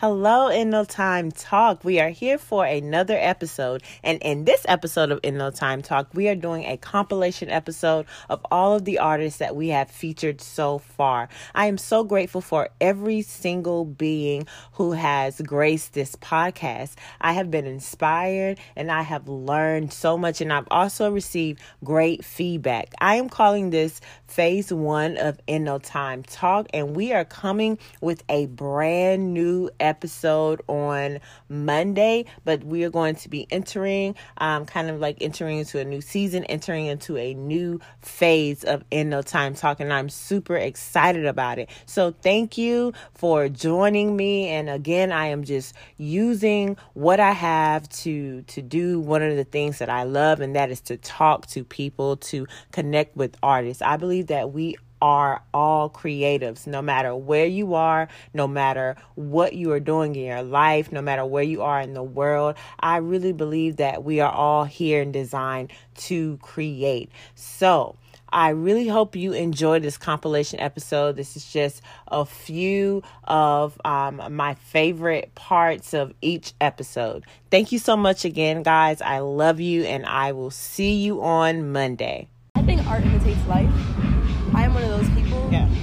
Hello, In No Time Talk. We are here for another episode. And in this episode of In No Time Talk, we are doing a compilation episode of all of the artists that we have featured so far. I am so grateful for every single being who has graced this podcast. I have been inspired and I have learned so much, and I've also received great feedback. I am calling this phase one of In No Time Talk, and we are coming with a brand new episode episode on Monday, but we are going to be entering, um, kind of like entering into a new season, entering into a new phase of In No Time Talking. I'm super excited about it. So thank you for joining me. And again, I am just using what I have to to do one of the things that I love, and that is to talk to people, to connect with artists. I believe that we are all creatives, no matter where you are, no matter what you are doing in your life, no matter where you are in the world. I really believe that we are all here and designed to create. So, I really hope you enjoyed this compilation episode. This is just a few of um, my favorite parts of each episode. Thank you so much again, guys. I love you, and I will see you on Monday. I think art imitates life.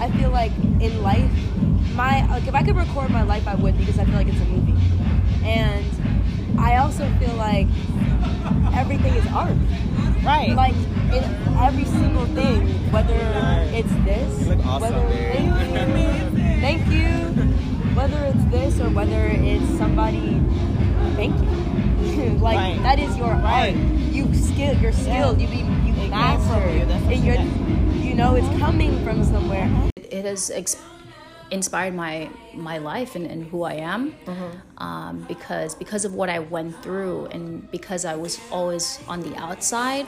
I feel like in life, my like if I could record my life, I would because I feel like it's a movie. And I also feel like everything is art. Right. Like in every single thing, whether it's this, awesome, whether thank you, thank you, whether it's this or whether it's somebody, thank you. like Right. that is your Right. art. You skill, you're skilled. You be you came master. you, that's and you're, you know, it's coming from somewhere. It has ex- inspired my my life and, and who I am. Um, because because of what I went through and because I was always on the outside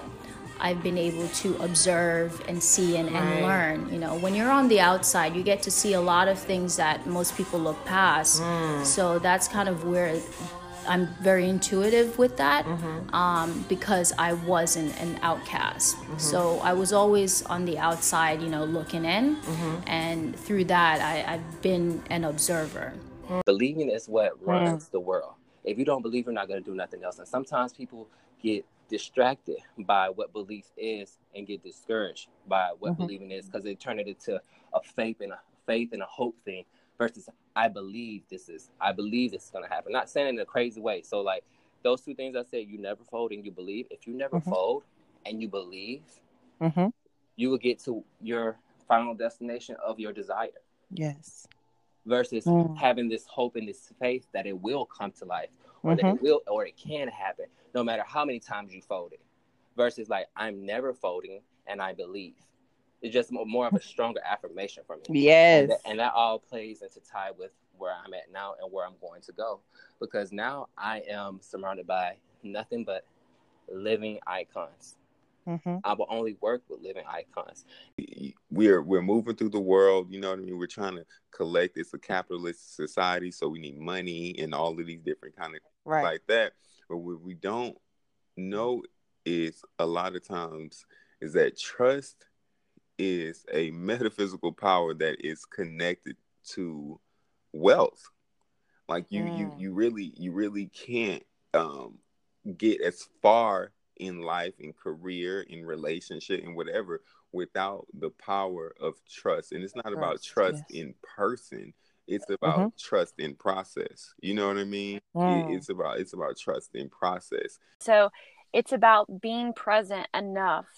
I've been able to observe and see and, and Right. learn you know. When you're on the outside you get to see a lot of things that most people look past. So that's kind of where I'm very intuitive with that mm-hmm. um, because I wasn't an outcast. Mm-hmm. So I was always on the outside, you know, looking in. Mm-hmm. And through that, I, I've been an observer. Mm. Believing is what mm. runs the world. If you don't believe, you're not going to do nothing else. And sometimes people get distracted by what belief is and get discouraged by what believing is because they turn it into a faith and a faith and a hope thing versus I believe this is I believe this is going to happen. Not saying it in a crazy way. So like those two things I said, you never fold and you believe. If you never fold and you believe, Mm-hmm. you will get to your final destination of your desire Yes. versus Mm. having this hope and this faith that it will come to life or that it will or it can happen no matter how many times you fold it versus like i'm never folding and i believe it's just more, more of a stronger affirmation for me Yes. and, that, and that all plays into tie with where i'm at now and where i'm going to go because now i am surrounded by nothing but living icons Mm-hmm. i will only work with living icons we're we're moving through the world you know what i mean we're trying to collect it's a capitalist society so we need money and all of these different kind of Right. like that but what we don't know is a lot of times is that trust is a metaphysical power that is connected to wealth. Like you you Mm. you really you really can't um get as far in life in career in relationship and whatever without the power of trust. And it's not about Trust, trust yes. in person. It's about trust in process. You know what i mean? It- Mm. it's about it's about trust in process. So it's about being present enough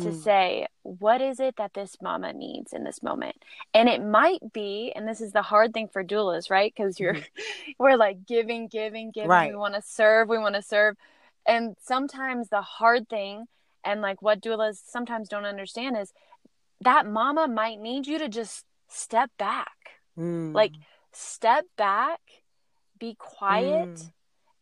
to Mm. say, what is it that this mama needs in this moment? And it might be, and this is the hard thing for doulas, right? Because you're, we're like giving, giving, giving. Right. We want to serve, we want to serve. And sometimes the hard thing, and like what doulas sometimes don't understand is that mama might need you to just step back. Mm. Like, step back, be quiet, Mm.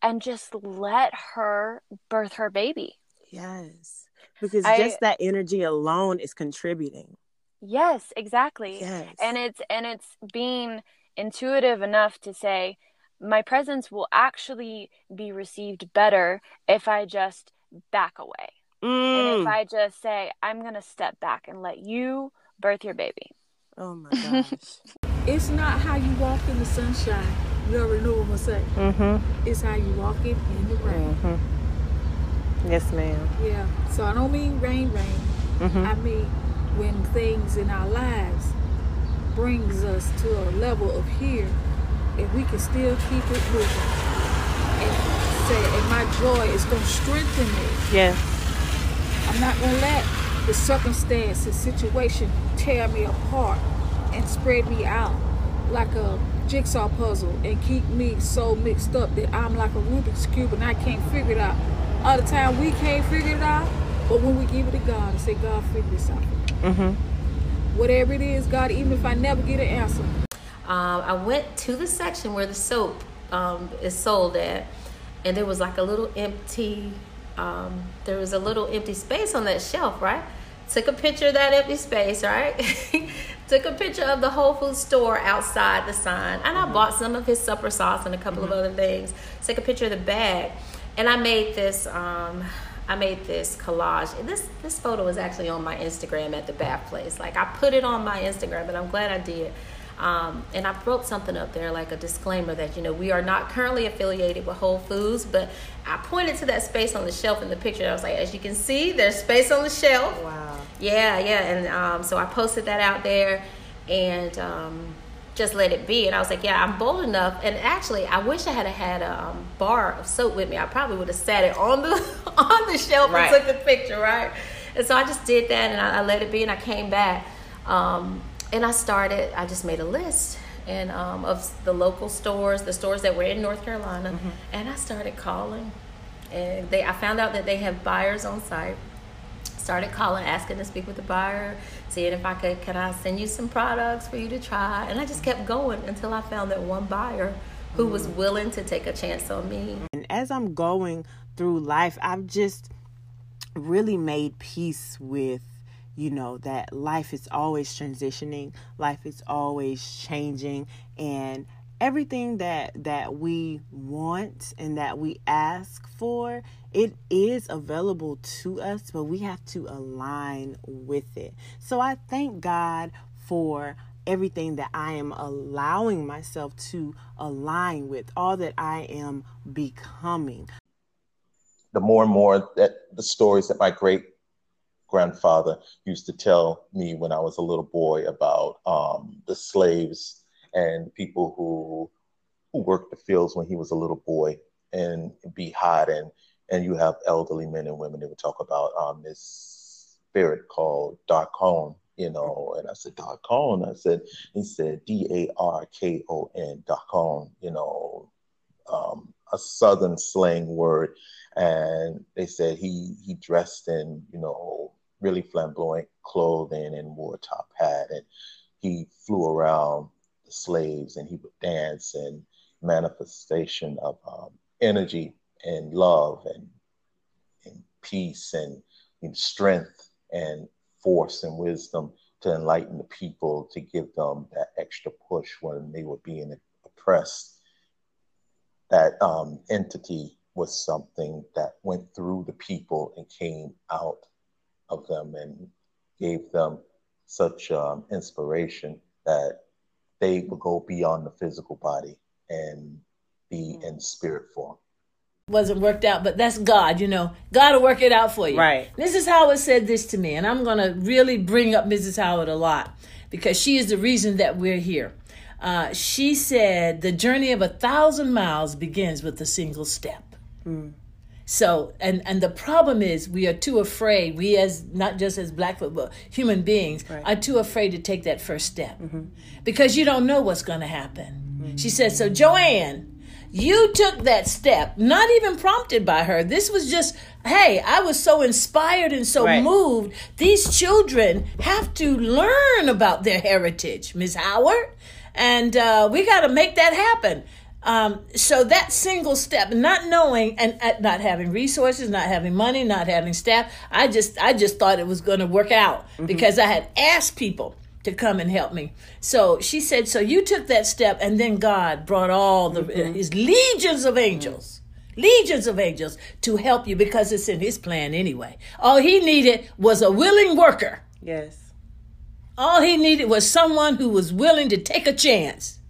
and just let her birth her baby. Yes. Because I- just that energy alone is contributing. Yes, exactly. Yes. And it's and it's being intuitive enough to say my presence will actually be received better if I just back away. And if Mm. I just say I'm going to step back and let you birth your baby. Oh my gosh. It's not how you walk in the sunshine. You already know what I'm gonna say. Mm-hmm. It's how you walk it in the rain. Mm-hmm. Yes, ma'am. Yeah. So I don't mean rain, rain. Mm-hmm. I mean when things in our lives brings us to a level of here, if we can still keep it moving and say, and my joy is gonna strengthen me. Yes. I'm not gonna let the circumstance, the situation tear me apart and spread me out like a jigsaw puzzle and keep me so mixed up that I'm like a Rubik's Cube and I can't figure it out. All the time we can't figure it out, but when we give it to God and say, God, figure this out. Mm-hmm. Whatever it is, God, even if I never get an answer, um, I went to the section where the soap um, is sold at, and there was like a little empty, um, there was a little empty space on that shelf, right? Took a picture of that empty space, right? Took a picture of the Whole Foods store outside the sign, and I bought some of his supper sauce and a couple of other things. Took a picture of the bag, and I made this. Um, I made this collage. This this photo is actually on my Instagram at the bath place. Like I put it on my Instagram, and I'm glad I did. Um, and I wrote something up there like a disclaimer that you know we are not currently affiliated with Whole Foods, but I pointed to that space on the shelf in the picture. I was like, as you can see, there's space on the shelf. Wow. Yeah, yeah, and um, so I posted that out there, and um, just let it be. And I was like, yeah, I'm bold enough. And actually, I wish I had had a um, bar of soap with me. I probably would have sat it on the on the shelf Right. and took the picture, right? And so I just did that, and I, I let it be, and I came back, um, and I started. I just made a list. And um, of the local stores, the stores that were in North Carolina, and I started calling, and they. I found out that they have buyers on site, started calling asking to speak with the buyer seeing if i could can i send you some products for you to try? And i just kept going until i found that one buyer who was mm-hmm. willing to take a chance on me. And as I'm going through life, I've just really made peace with, you know, that life is always transitioning, life is always changing, and everything that that we want and that we ask for it is available to us but we have to align with it so i thank god for everything that I am allowing myself to align with, all that I am becoming. the more and more that the stories that my great grandfather used to tell me when I was a little boy about um, the slaves and people who who worked the fields when he was a little boy and be hot and and you have elderly men and women that would talk about um, this spirit called Darkon, you know, and I said Darkon. I said he said D A R K O N Darkon, you know, um, a southern slang word and they said he he dressed in you know really flamboyant clothing and wore a top hat and he flew around slaves and he would dance and manifestation of um, energy and love and, and peace and, and strength and force and wisdom to enlighten the people to give them that extra push when they were being oppressed. That um, entity was something that went through the people and came out of them and gave them such um, inspiration that they will go beyond the physical body and be in spirit form. wasn't worked out, but that's God, you know. God will work it out for you. Right. Mrs. Howard said this to me, and I'm going to really bring up Mrs. Howard a lot because she is the reason that we're here. Uh, she said, The journey of a thousand miles begins with a single step. So, and and the problem is we are too afraid. We as not just as Black folk, but human beings are too afraid to take that first step because you don't know what's going to happen. She said, "So Joanne, you took that step, not even prompted by her. This was just, hey, I was so inspired and so Right. moved. These children have to learn about their heritage, Ms. Howard, and uh, we got to make that happen." Um, so that single step, not knowing and uh, not having resources, not having money, not having staff, I just I just thought it was going to work out because I had asked people to come and help me. So she said, "So you took that step, and then God brought all the His legions of angels." Legions of angels to help you because it's in his plan anyway. All he needed was a willing worker. Yes. All he needed was someone who was willing to take a chance